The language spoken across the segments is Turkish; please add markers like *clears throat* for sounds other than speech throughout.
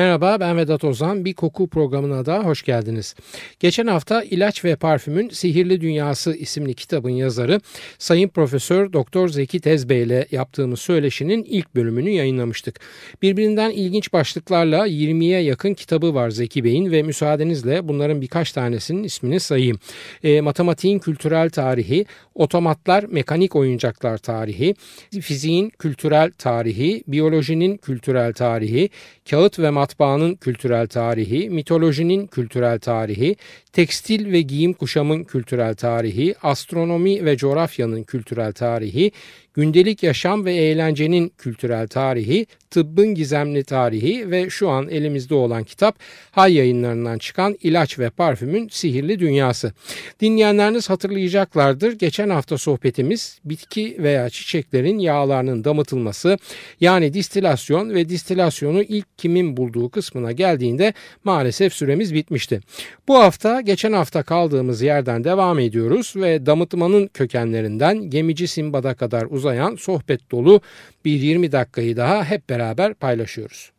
Merhaba ben Vedat Ozan. Bir koku programına da hoş geldiniz. Geçen hafta İlaç ve Parfümün Sihirli Dünyası isimli kitabın yazarı Sayın Profesör Doktor Zeki Tezbey ile yaptığımız söyleşinin ilk bölümünü yayınlamıştık. Birbirinden ilginç başlıklarla 20'ye yakın kitabı var Zeki Bey'in ve müsaadenizle bunların birkaç tanesinin ismini sayayım. E, matematiğin kültürel tarihi, otomatlar mekanik oyuncaklar tarihi, fiziğin kültürel tarihi, biyolojinin kültürel tarihi, kağıt ve matbaanın kültürel tarihi, mitolojinin kültürel tarihi, tekstil ve giyim kuşamın kültürel tarihi, astronomi ve coğrafyanın kültürel tarihi, gündelik yaşam ve eğlencenin kültürel tarihi, tıbbın gizemli tarihi ve şu an elimizde olan kitap Hay yayınlarından çıkan İlaç ve Parfümün Sihirli Dünyası. Dinleyenleriniz hatırlayacaklardır. Geçen hafta sohbetimiz bitki veya çiçeklerin yağlarının damıtılması yani distilasyon ve distilasyonu ilk kimin bulduğu kısmına geldiğinde maalesef süremiz bitmişti. Bu hafta geçen hafta kaldığımız yerden devam ediyoruz ve damıtmanın kökenlerinden gemici Simbad'a kadar uzayan sohbet dolu bir 20 dakikayı daha hep beraber paylaşıyoruz.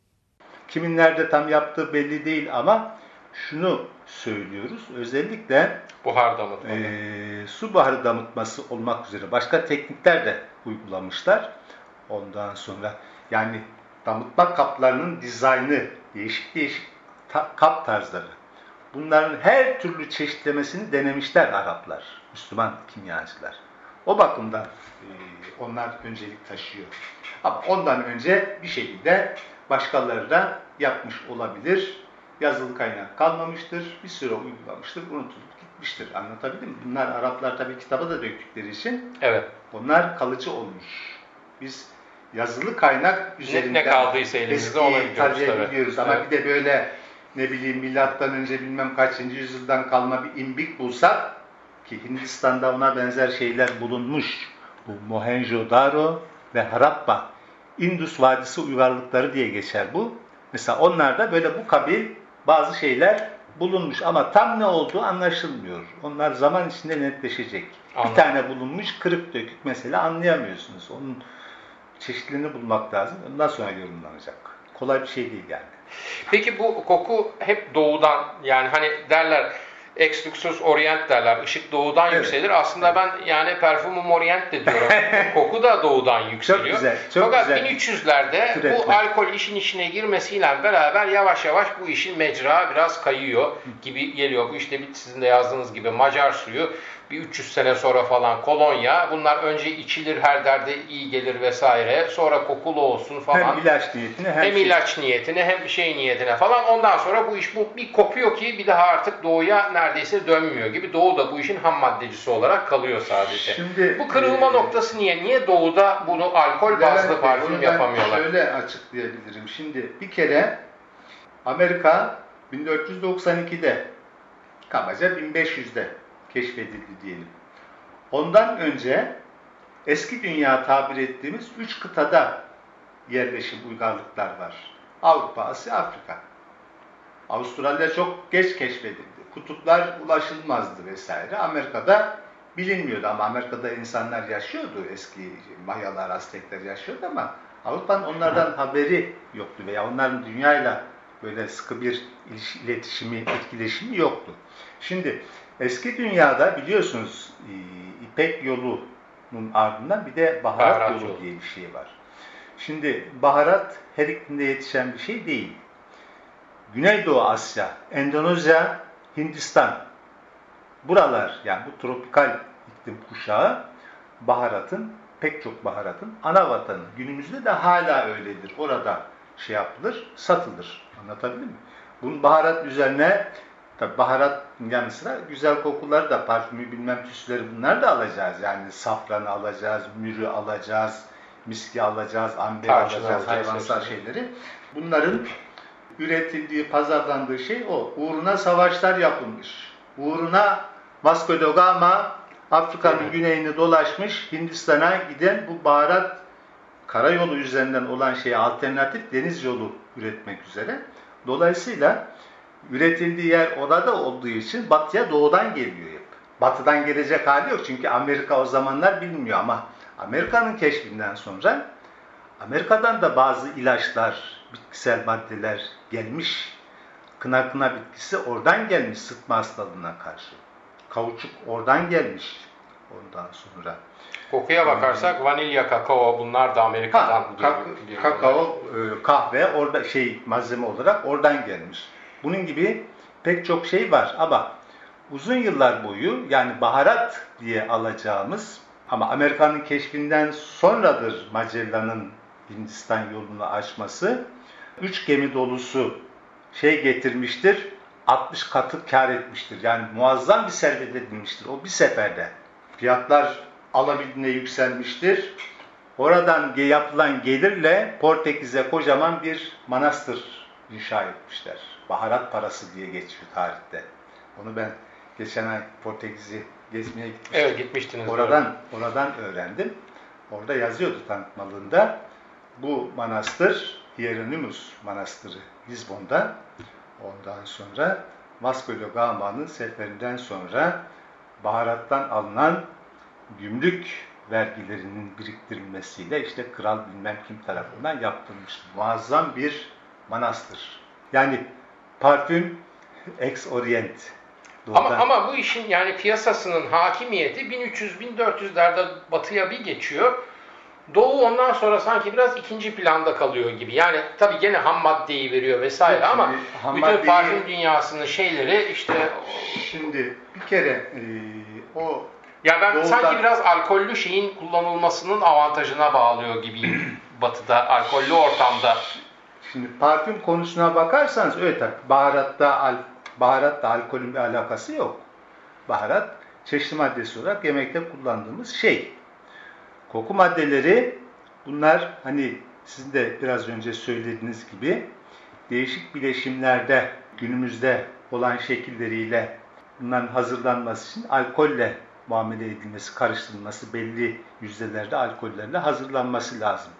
Kimin nerede tam yaptığı belli değil ama şunu söylüyoruz. Özellikle buhar damıtma. E, su buharı damıtması olmak üzere başka teknikler de uygulamışlar. Ondan sonra yani damıtma kaplarının dizaynı değişik değişik ta kap tarzları. Bunların her türlü çeşitlemesini denemişler Araplar, Müslüman kimyacılar. O bakımdan e, onlar öncelik taşıyor. Ama ondan önce bir şekilde başkaları da yapmış olabilir. Yazılı kaynak kalmamıştır. Bir süre uygulamıştır. Unutulup gitmiştir. Anlatabildim mi? Bunlar Araplar tabii kitaba da döktükleri için evet. onlar kalıcı olmuş. Biz yazılı kaynak üzerinden ne kaldıysa elimizde ona gidiyoruz. Ama evet. bir de böyle ne bileyim milattan önce bilmem kaçıncı yüzyıldan kalma bir imbik bulsak ki Hindistan'da ona benzer şeyler bulunmuş. Bu Mohenjo-Daro ve Harappa Indus Vadisi uygarlıkları diye geçer bu. Mesela onlarda böyle bu kabil bazı şeyler bulunmuş ama tam ne olduğu anlaşılmıyor. Onlar zaman içinde netleşecek. Anladım. Bir tane bulunmuş kırık dökük mesela anlayamıyorsunuz. Onun çeşitliliğini bulmak lazım. Ondan sonra yorumlanacak. Kolay bir şey değil yani. Peki bu koku hep doğudan yani hani derler ex luxus orient derler. Işık doğudan evet. yükselir. Aslında evet. ben yani parfümüm orient de diyorum. *laughs* Koku da doğudan yükseliyor. Çok güzel. Çok Fakat güzel. 1300'lerde Türetme. bu alkol işin içine girmesiyle beraber yavaş yavaş bu işin mecra biraz kayıyor gibi geliyor. Bu işte sizin de yazdığınız gibi Macar suyu bir 300 sene sonra falan kolonya. Bunlar önce içilir her derde iyi gelir vesaire. Sonra kokulu olsun falan. Hem ilaç niyetine hem, hem şey. ilaç niyetine hem şey niyetine falan. Ondan sonra bu iş bu bir kopuyor ki bir daha artık doğuya neredeyse dönmüyor gibi. Doğu da bu işin ham maddecisi olarak kalıyor sadece. Şimdi, bu kırılma e, noktası niye? Niye doğuda bunu alkol bazlı parfüm yapamıyorlar? Şöyle açıklayabilirim. Şimdi bir kere Amerika 1492'de kabaca 1500'de keşfedildi diyelim. Ondan önce eski dünya tabir ettiğimiz üç kıtada yerleşim uygarlıklar var. Avrupa, Asya, Afrika. Avustralya çok geç keşfedildi. Kutuplar ulaşılmazdı vesaire. Amerika'da bilinmiyordu ama Amerika'da insanlar yaşıyordu. Eski Mayalar, Aztekler yaşıyordu ama Avrupa'nın onlardan haberi yoktu veya onların dünyayla böyle sıkı bir iletişimi, etkileşimi yoktu. Şimdi Eski dünyada biliyorsunuz e, İpek yolunun ardından bir de baharat, baharat yolu, yolu diye bir şey var. Şimdi baharat her iklimde yetişen bir şey değil. Güneydoğu Asya, Endonezya, Hindistan buralar yani bu tropikal iklim kuşağı baharatın pek çok baharatın ana vatanı. Günümüzde de hala öyledir. Orada şey yapılır, satılır. Anlatabildim mi? Bunun baharat üzerine Tabi baharat yanı sıra güzel kokuları da parfümü bilmem tüsleri bunlar da alacağız. Yani safranı alacağız, mürü alacağız, miski alacağız, amber Tarçın alacağız, hayvansal şeyleri. Bunların üretildiği, pazarlandığı şey o. Uğruna savaşlar yapılmış. Uğruna Vasco da Gama Afrika'nın güneyini dolaşmış Hindistan'a giden bu baharat karayolu üzerinden olan şeye alternatif deniz yolu üretmek üzere. Dolayısıyla üretildiği yer orada olduğu için batıya doğudan geliyor hep. Batıdan gelecek hali yok çünkü Amerika o zamanlar bilmiyor ama Amerika'nın keşfinden sonra Amerika'dan da bazı ilaçlar, bitkisel maddeler gelmiş. Kına kına bitkisi oradan gelmiş sıtma hastalığına karşı. Kauçuk oradan gelmiş ondan sonra. Kokuya bakarsak vanilya, kakao bunlar da Amerika'dan Ha, kak- kakao, e, kahve orada şey malzeme olarak oradan gelmiş. Bunun gibi pek çok şey var ama uzun yıllar boyu yani baharat diye alacağımız ama Amerika'nın keşfinden sonradır Magellan'ın Hindistan yolunu açması. Üç gemi dolusu şey getirmiştir. 60 katı kar etmiştir. Yani muazzam bir servet edinmiştir. O bir seferde. Fiyatlar alabildiğine yükselmiştir. Oradan yapılan gelirle Portekiz'e kocaman bir manastır inşa etmişler. Baharat parası diye geçiyor tarihte. Onu ben geçen ay Portekiz'i gezmeye gitmiştim. Evet gitmiştiniz. Oradan oradan öğrendim. Orada yazıyordu tanıtmalığında. Bu manastır Hieronymus Manastırı Lizbon'da. Ondan sonra Vasco da Gama'nın seferinden sonra baharattan alınan gümrük vergilerinin biriktirilmesiyle işte kral bilmem kim tarafından yaptırılmış muazzam bir manastır. Yani parfüm ex orient. Ama, Doğudan- ama bu işin yani piyasasının hakimiyeti 1300-1400'lerde batıya bir geçiyor. Doğu ondan sonra sanki biraz ikinci planda kalıyor gibi. Yani tabii gene ham maddeyi veriyor vesaire Yok, ama şimdi ham bütün maddeyi- parfüm dünyasının şeyleri işte Şimdi bir kere e, o ya ben Doğudan- sanki biraz alkollü şeyin kullanılmasının avantajına bağlıyor gibiyim *clears throat* batıda alkollü ortamda. Şimdi parfüm konusuna bakarsanız evet tabii baharatta al, baharatla alkolün bir alakası yok. Baharat çeşitli maddesi olarak yemekte kullandığımız şey. Koku maddeleri bunlar hani sizin de biraz önce söylediğiniz gibi değişik bileşimlerde günümüzde olan şekilleriyle bunların hazırlanması için alkolle muamele edilmesi, karıştırılması, belli yüzdelerde alkollerle hazırlanması lazım.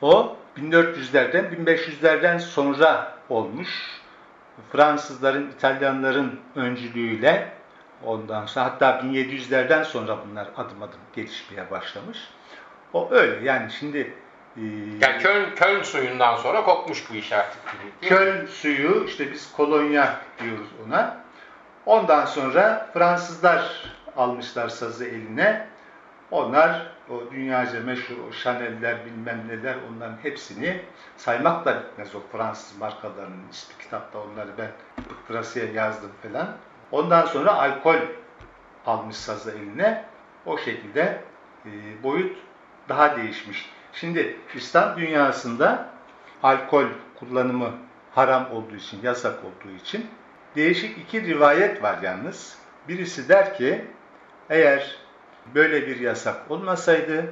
O 1400'lerden 1500'lerden sonra olmuş. Fransızların, İtalyanların öncülüğüyle ondan sonra hatta 1700'lerden sonra bunlar adım adım gelişmeye başlamış. O öyle yani şimdi e, Yani Köln, Köln suyundan sonra kopmuş bu iş artık. mi? Köln suyu işte biz kolonya diyoruz ona. Ondan sonra Fransızlar almışlar sazı eline. Onlar o dünyaca meşhur o Chanel'ler bilmem neler onların hepsini saymakla bitmez o Fransız markalarının ismi kitapta onları ben pıktırasıya yazdım falan. Ondan sonra alkol almış sazı eline. O şekilde e, boyut daha değişmiş. Şimdi İslam dünyasında alkol kullanımı haram olduğu için, yasak olduğu için değişik iki rivayet var yalnız. Birisi der ki eğer böyle bir yasak olmasaydı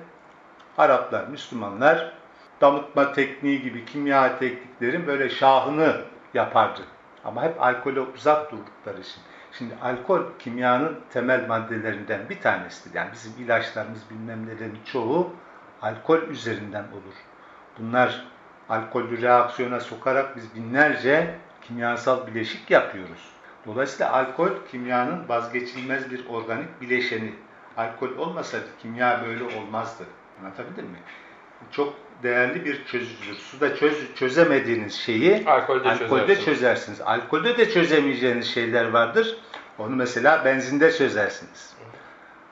Araplar, Müslümanlar damıtma tekniği gibi kimya tekniklerin böyle şahını yapardı. Ama hep alkole uzak durdukları için. Şimdi alkol kimyanın temel maddelerinden bir tanesidir. Yani bizim ilaçlarımız bilmem nelerin çoğu alkol üzerinden olur. Bunlar alkollü reaksiyona sokarak biz binlerce kimyasal bileşik yapıyoruz. Dolayısıyla alkol kimyanın vazgeçilmez bir organik bileşeni. Alkol olmasaydı kimya böyle olmazdı. Anlatabildim mi? Çok değerli bir çözücüdür. Suda çöz, çözemediğiniz şeyi Alkolde alkolde çözersiniz. çözersiniz. Alkolde de çözemeyeceğiniz şeyler vardır. Onu mesela benzinde çözersiniz.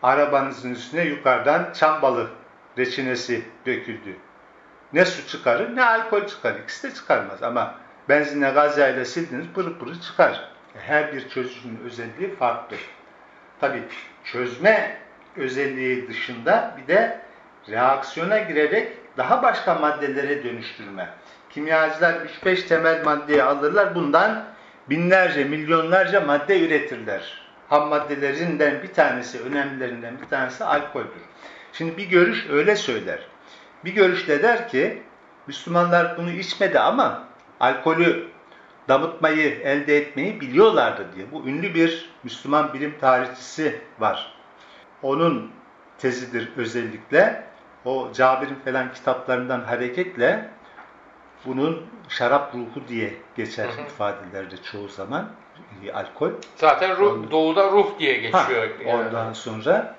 Arabanızın üstüne yukarıdan çam balı reçinesi döküldü. Ne su çıkarır ne alkol çıkarır. İkisi de çıkarmaz ama benzinle gazayla sildiniz pırı pırı çıkar. Her bir çözücünün özelliği farklı. Tabi çözme özelliği dışında bir de reaksiyona girerek daha başka maddelere dönüştürme. Kimyacılar 3-5 temel maddeyi alırlar. Bundan binlerce, milyonlarca madde üretirler. Ham maddelerinden bir tanesi, önemlilerinden bir tanesi alkoldür. Şimdi bir görüş öyle söyler. Bir görüş de der ki Müslümanlar bunu içmedi ama alkolü damıtmayı, elde etmeyi biliyorlardı diye. Bu ünlü bir Müslüman bilim tarihçisi var. Onun tezidir özellikle. O Cabir'in falan kitaplarından hareketle bunun şarap ruhu diye geçer Hı hı. ifadelerde çoğu zaman e, alkol. Zaten ruh, Ondan- doğuda ruh diye Ha, geçiyor. yani. ondan sonra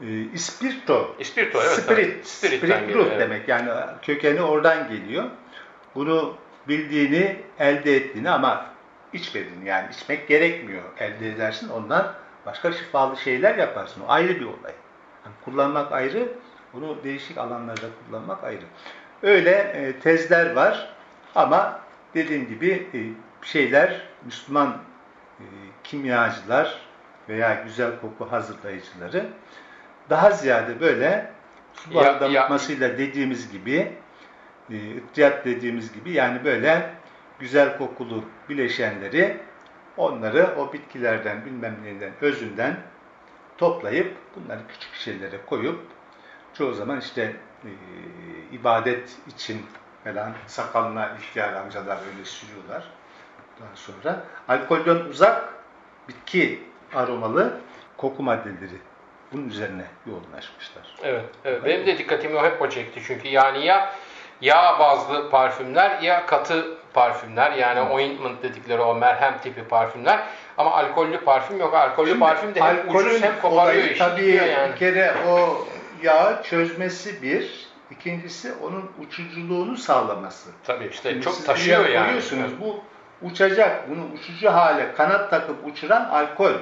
e, ispirto, İspirto evet. spirit, spirit geliyor, ruh evet. demek yani kökeni oradan geliyor. Bunu bildiğini, elde ettiğini ama içmediğini yani içmek gerekmiyor. Elde edersin ondan başka şifalı şeyler yaparsın. O ayrı bir olay. Yani kullanmak ayrı, bunu değişik alanlarda kullanmak ayrı. Öyle e, tezler var ama dediğim gibi e, şeyler Müslüman e, kimyacılar veya güzel koku hazırlayıcıları daha ziyade böyle su damıtmasıyla dediğimiz gibi e, dediğimiz gibi yani böyle güzel kokulu bileşenleri onları o bitkilerden bilmem neyden özünden toplayıp bunları küçük şişelere koyup çoğu zaman işte e, ibadet için falan sakalına ihtiyar amcalar öyle sürüyorlar. Daha sonra alkolden uzak bitki aromalı koku maddeleri bunun üzerine yoğunlaşmışlar. Evet, evet. Benim de dikkatimi hep o çekti çünkü yani ya yağ bazlı parfümler ya katı parfümler yani ointment dedikleri o merhem tipi parfümler ama alkollü parfüm yok. Alkollü Şimdi parfüm de hem ucuz hem koparıyor işi Tabii yani. bir kere o yağı çözmesi bir, ikincisi onun uçuculuğunu sağlaması. Tabii işte Şimdi çok taşıyor yani. koyuyorsunuz, Bu uçacak, bunu uçucu hale kanat takıp uçuran alkol.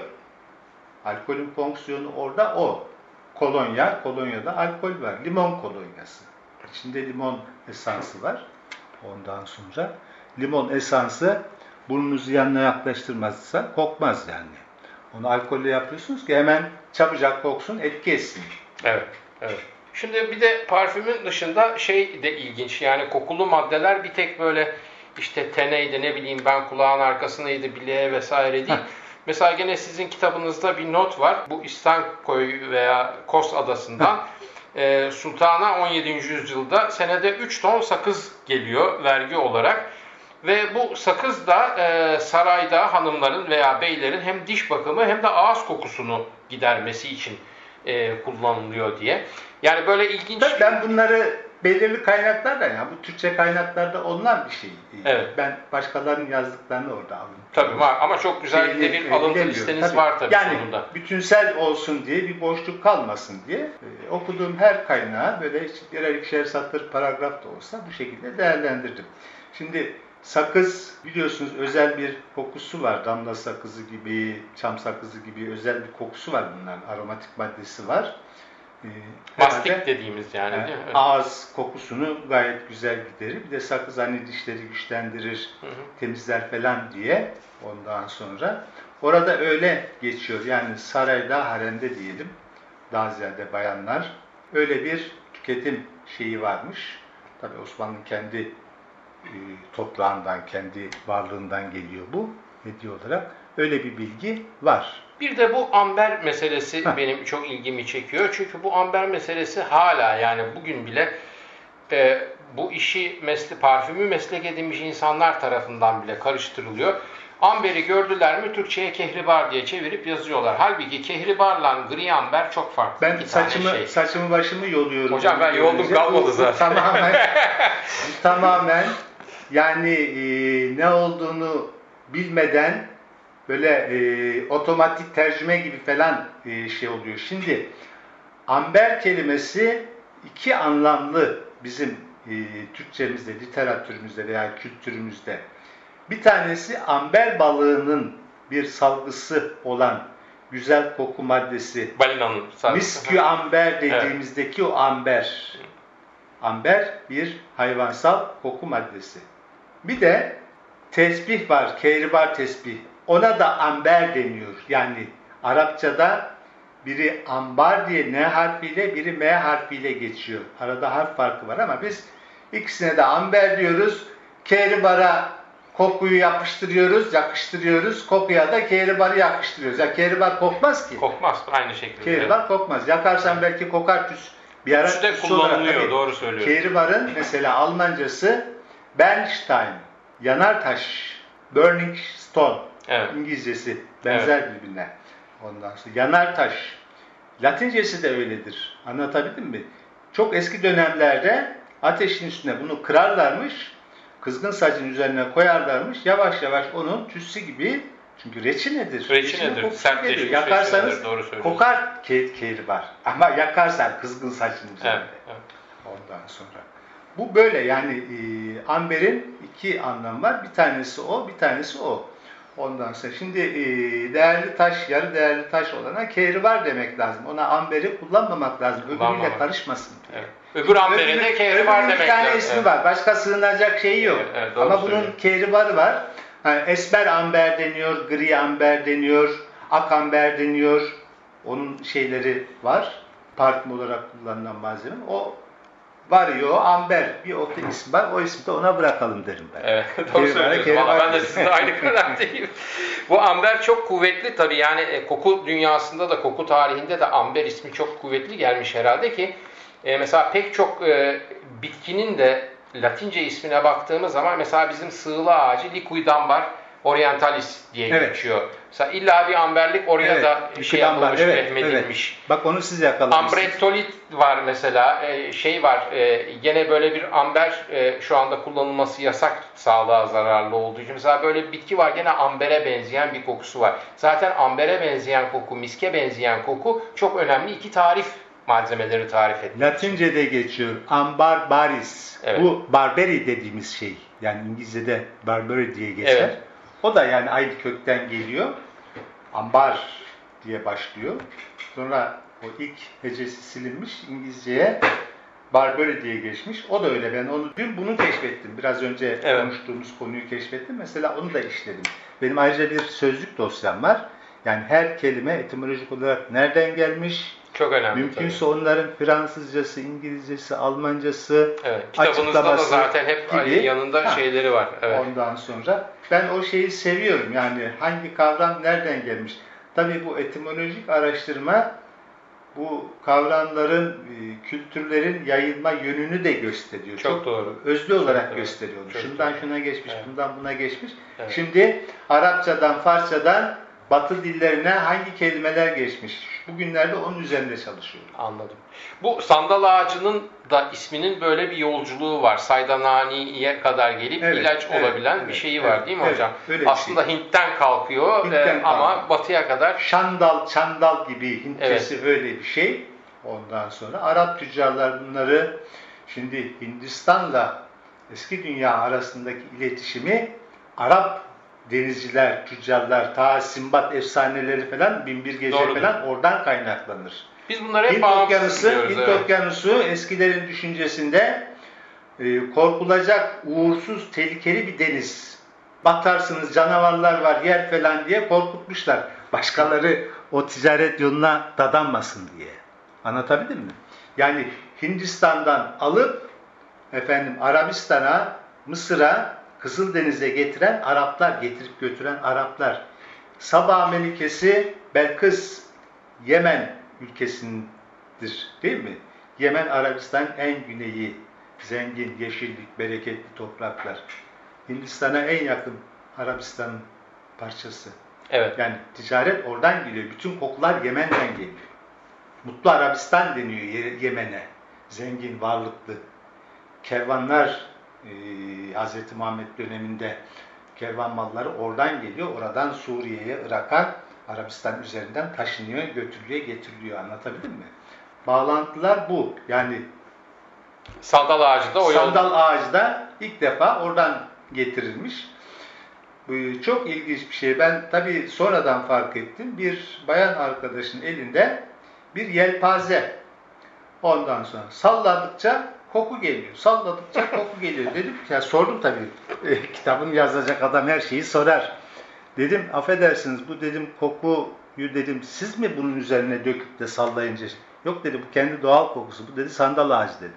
Alkolün fonksiyonu orada o. Kolonya, kolonyada alkol var. Limon kolonyası. İçinde limon esansı var. Ondan sonra limon esansı burnunuzu yanına yaklaştırmazsa kokmaz yani. Onu alkolle yapıyorsunuz ki hemen çabucak koksun, etki etsin. Evet, evet. Şimdi bir de parfümün dışında şey de ilginç. Yani kokulu maddeler bir tek böyle işte teneydi ne bileyim ben kulağın arkasındaydı bileğe vesaire değil. Mesela gene sizin kitabınızda bir not var. Bu İstankoy veya Kos adasından e, Sultan'a 17. yüzyılda senede 3 ton sakız geliyor vergi olarak. Ve bu sakız da e, sarayda hanımların veya beylerin hem diş bakımı hem de ağız kokusunu gidermesi için e, kullanılıyor diye. Yani böyle ilginç... Tabii ben bunları belirli kaynaklardan ya bu Türkçe kaynaklarda olan bir şey. Evet. Ben başkalarının yazdıklarını orada aldım. Tabii var ama çok güzel bir Şeyini, alıntı listeniz var tabii yani, sonunda. bütünsel olsun diye bir boşluk kalmasın diye e, okuduğum her kaynağı böyle birer ikişer satır paragraf da olsa bu şekilde değerlendirdim. Şimdi sakız biliyorsunuz özel bir kokusu var. Damla sakızı gibi, çam sakızı gibi özel bir kokusu var bunların. Aromatik maddesi var. E, Mastik dediğimiz yani yani değil mi? ağız kokusunu gayet güzel giderir. Bir de sakız hani dişleri güçlendirir, Hı hı. temizler falan diye ondan sonra. Orada öyle geçiyor. Yani sarayda, haremde diyelim. Daha ziyade bayanlar. Öyle bir tüketim şeyi varmış. Tabi Osmanlı'nın kendi e, toprağından, kendi varlığından geliyor bu hediye olarak. Öyle bir bilgi var. Bir de bu amber meselesi Heh. benim çok ilgimi çekiyor. Çünkü bu amber meselesi hala yani bugün bile e, bu işi mesle, parfümü meslek edinmiş insanlar tarafından bile karıştırılıyor. Amberi gördüler mi Türkçe'ye kehribar diye çevirip yazıyorlar. Halbuki kehribarla gri amber çok farklı. Ben iki saçımı şey. saçımı başımı yoluyorum. Hocam ben yoldum, kalmadı zaten. Tamamen *laughs* tamamen yani e, ne olduğunu bilmeden böyle e, otomatik tercüme gibi falan e, şey oluyor. Şimdi amber kelimesi iki anlamlı bizim e, Türkçemizde, literatürümüzde veya kültürümüzde. Bir tanesi amber balığının bir salgısı olan güzel koku maddesi Balinanın sadece. Miskü amber dediğimizdeki o amber. Amber bir hayvansal koku maddesi. Bir de tesbih var, kehribar tesbih. Ona da amber deniyor. Yani Arapçada biri ambar diye N harfiyle, biri M harfiyle geçiyor. Arada harf farkı var ama biz ikisine de amber diyoruz. Kehribara kokuyu yapıştırıyoruz, yakıştırıyoruz. Kokuya da kehribarı yakıştırıyoruz. Ya kehribar kokmaz ki. Kokmaz aynı şekilde. Kehribar kokmaz. Yakarsan belki kokar tüs. Bir ara Tüs de olarak kullanılıyor, tabii. doğru söylüyorsun. Kehribarın mesela Almancası Bernstein, yanar taş, burning stone. Evet. İngilizcesi benzer birbirine. Ondan sonra yanar taş, Latincesi de öyledir. Anlatabildim mi? Çok eski dönemlerde ateşin üstüne bunu kırarlarmış. Kızgın sacın üzerine koyarlarmış. Yavaş yavaş onun tütsü gibi çünkü reçinedir. Reçinedir, sertleşmiş. Yakarsanız reçinedir, doğru kokar ke keyri var. Ama yakarsan kızgın sacın üzerinde. Evet, evet. Ondan sonra. Bu böyle yani e, amberin iki anlamı var. Bir tanesi o, bir tanesi o. Ondan sonra şimdi e, değerli taş, yarı değerli taş olana kehri var demek lazım. Ona amberi kullanmamak lazım. Öbürüyle karışmasın. Evet. Öbür amberin de kehri var demek bir tane lazım. ismi Evet. var. Başka sığınacak şeyi yok. Evet, evet, Ama bunun kehri varı var. Yani esmer amber deniyor, gri amber deniyor, ak amber deniyor. Onun şeyleri var. Parfüm olarak kullanılan malzeme. O varıyor, amber bir o isim var. O ismi de ona bırakalım derim ben. Evet, *laughs* doğru söylüyorsun. ben de sizinle aynı *laughs* kanaatteyim. Bu amber çok kuvvetli tabii yani e, koku dünyasında da koku tarihinde de amber ismi çok kuvvetli gelmiş herhalde ki e, mesela pek çok e, bitkinin de Latince ismine baktığımız zaman mesela bizim sığla ağacı Liquidambar orientalis diye Evet. geçiyor. Mesela illa bir amberlik oraya Evet, da bir şey yapılmış, Evet, vehmedilmiş. evet. Bak onu siz yakalamışsınız. Ambrettolit var mesela, e, şey var, e, gene böyle bir amber e, şu anda kullanılması yasak sağlığa zararlı olduğu için. Mesela böyle bir bitki var, gene ambere benzeyen bir kokusu var. Zaten ambere benzeyen koku, miske benzeyen koku çok önemli iki tarif malzemeleri tarif ediyor. Latince'de geçiyor. Ambar baris. Evet. Bu barberi dediğimiz şey. Yani İngilizce'de barbary diye geçer. Evet. O da yani aynı kökten geliyor. Ambar diye başlıyor. Sonra o ilk hecesi silinmiş İngilizceye Barbary diye geçmiş. O da öyle. Ben onu dün bunu keşfettim. Biraz önce Evet. konuştuğumuz konuyu keşfettim. Mesela onu da işledim. Benim ayrıca bir sözlük dosyam var. Yani her kelime etimolojik olarak nereden gelmiş, Çok önemli Mümkünse onların Fransızcası, İngilizcesi, Almancası, tabii. Evet, kitabınızda da zaten hep gibi. yanında Ha. şeyleri var. Evet. Ondan sonra ben o şeyi seviyorum. Yani hangi kavram nereden gelmiş? Tabii bu etimolojik araştırma bu kavramların, e, kültürlerin yayılma yönünü de gösteriyor. Çok doğru. Özlü olarak Evet, gösteriyor. çok Şundan doğru. şuna geçmiş, Evet. bundan buna geçmiş. Evet. Şimdi Arapçadan, Farsçadan Batı dillerine hangi kelimeler geçmiş? Bugünlerde onun üzerinde çalışıyorum. Anladım. Bu sandal ağacının da isminin böyle bir yolculuğu var. Saydanani'ye kadar gelip Evet, ilaç evet, olabilen evet, bir şeyi var evet, değil mi evet, hocam? öyle şey. Aslında Hint'ten kalkıyor Hint'ten e, ama kalkıyor. batıya kadar Şandal, çandal gibi Hintçesi öyle bir şey. Ondan sonra Arap tüccarlar bunları şimdi Hindistan'la eski dünya arasındaki iletişimi Arap denizciler, tüccarlar, ta Simbat efsaneleri falan, Binbir Gece Doğrudur. falan oradan kaynaklanır. biz bunları hep Hint Okyanusu. Hint evet. Okyanusu eskilerin düşüncesinde e, korkulacak uğursuz, tehlikeli bir deniz. Batarsınız, canavarlar var, yer falan diye korkutmuşlar. Başkaları o ticaret yoluna dadanmasın diye. Anlatabildim mi? Yani Hindistan'dan alıp efendim Arabistan'a, Mısır'a, Kızıldeniz'e getiren Araplar, getirip götüren Araplar. Sabah Melikesi Belkıs Yemen ülkesindir değil mi? Yemen Arabistan en güneyi, zengin, yeşillik, bereketli topraklar. Hindistan'a en yakın Arabistan'ın parçası. Evet. Yani ticaret oradan geliyor. Bütün kokular Yemen'den geliyor. Mutlu Arabistan deniyor Ye- Yemen'e. Zengin, varlıklı. Kervanlar e, Hz. Muhammed döneminde kervan malları oradan geliyor. Oradan Suriye'ye, Irak'a, Arabistan üzerinden taşınıyor, götürülüyor, getiriliyor. Anlatabildim mi? Bağlantılar bu. Yani Sandal ağacı da o yol. Sandal ağacı da ilk defa oradan getirilmiş. Bu çok ilginç bir şey. Ben tabii sonradan fark ettim. Bir bayan arkadaşın elinde bir yelpaze. Ondan sonra salladıkça koku geliyor. Salladıkça *laughs* koku geliyor. Dedim ki, ya sordum tabii. E, kitabını yazacak adam her şeyi sorar. Dedim affedersiniz bu dedim kokuyu dedim siz mi bunun üzerine döküp de sallayınca yok dedi bu kendi doğal kokusu bu dedi sandal ağacı dedi.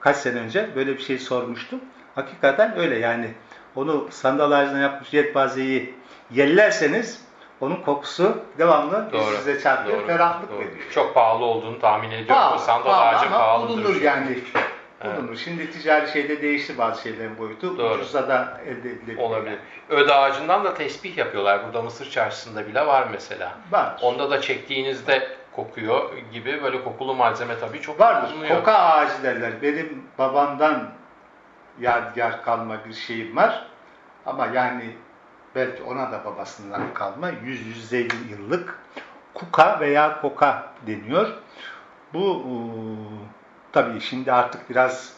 Kaç sene önce böyle bir şey sormuştum. Hakikaten öyle yani onu sandal ağacından yapmış yelpazeyi yellerseniz onun kokusu devamlı Doğru. size çarpıyor, doğru, ferahlık doğru. veriyor. Çok pahalı olduğunu tahmin ediyorum. Pahalı, Sandal pahalı ağacı ama pahalıdır. bulunur yani. Evet. Bulunur. Şimdi ticari şeyde değişti bazı şeylerin boyutu. Doğru. Ucuza da elde edilebilir. Olabilir. Öde ağacından da tesbih yapıyorlar. Burada Mısır çarşısında bile var mesela. Var. Onda da çektiğinizde kokuyor gibi böyle kokulu malzeme tabii çok Vardır. bulunuyor. Koka ağacı derler. Benim babamdan yadigar kalma bir şeyim var. Ama yani belki ona da babasından kalma 100-150 yıllık kuka veya koka deniyor. Bu e, tabii şimdi artık biraz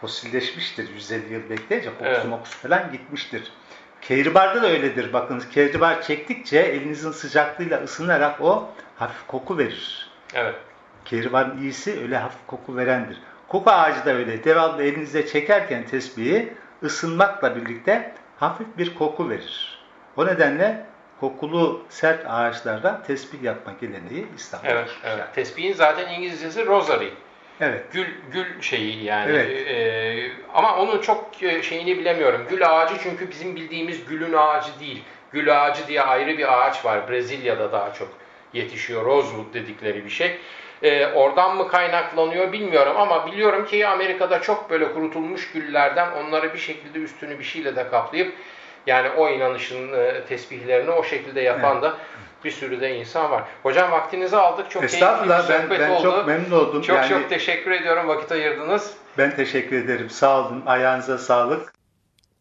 fosilleşmiştir 150 yıl bekleyince kokusu Evet. mokusu falan gitmiştir. Kehribarda da öyledir bakınız. Kehribar çektikçe elinizin sıcaklığıyla ısınarak o hafif koku verir. Evet. Kehribarın iyisi öyle hafif koku verendir. Koku ağacı da öyle. Devamlı elinizde çekerken tesbihi ısınmakla birlikte hafif bir koku verir. O nedenle kokulu sert ağaçlardan tesbih yapma geleneği İslam'da. Evet, evet. Tesbihin zaten İngilizcesi rosary. Evet. Gül gül şeyi yani. Evet. Ee, ama onun çok e, şeyini bilemiyorum. Gül ağacı çünkü bizim bildiğimiz gülün ağacı değil. Gül ağacı diye ayrı bir ağaç var. Brezilya'da daha çok yetişiyor. Rosewood dedikleri bir şey. Ee, oradan mı kaynaklanıyor bilmiyorum ama biliyorum ki Amerika'da çok böyle kurutulmuş güllerden onları bir şekilde üstünü bir şeyle de kaplayıp yani o inanışın e, tesbihlerini o şekilde yapan da bir sürü de insan var. Hocam vaktinizi aldık. Çok Estağfurullah ben, ben oldu. çok memnun oldum. Çok yani çok teşekkür ediyorum vakit ayırdınız. ben teşekkür ederim. Sağ olun. Ayağınıza sağlık.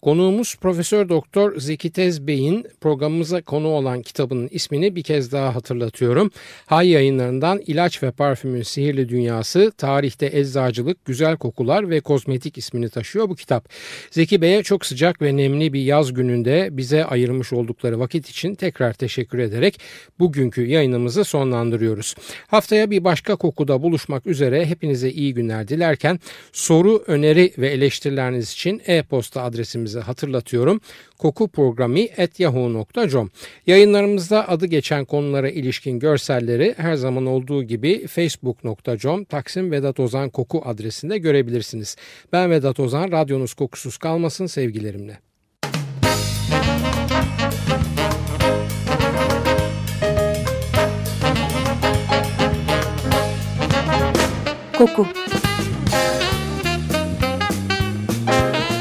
Konuğumuz Profesör Doktor Zeki Tez Bey'in programımıza konu olan kitabının ismini bir kez daha hatırlatıyorum. Hay yayınlarından İlaç ve Parfümün Sihirli Dünyası, tarihte eczacılık, güzel kokular ve kozmetik ismini taşıyor bu kitap. Zeki Bey'e çok sıcak ve nemli bir yaz gününde bize ayırmış oldukları vakit için tekrar teşekkür ederek bugünkü yayınımızı sonlandırıyoruz. Haftaya bir başka kokuda buluşmak üzere hepinize iyi günler dilerken soru, öneri ve eleştirileriniz için e-posta adresimizi hatırlatıyorum. kokuprogrami.yahoo.com Yayınlarımızda adı geçen konulara ilişkin görselleri her zaman olduğu gibi facebook.com Taksim Vedat Ozan Koku adresinde görebilirsiniz. Ben Vedat Ozan, radyonuz kokusuz kalmasın sevgilerimle. Koku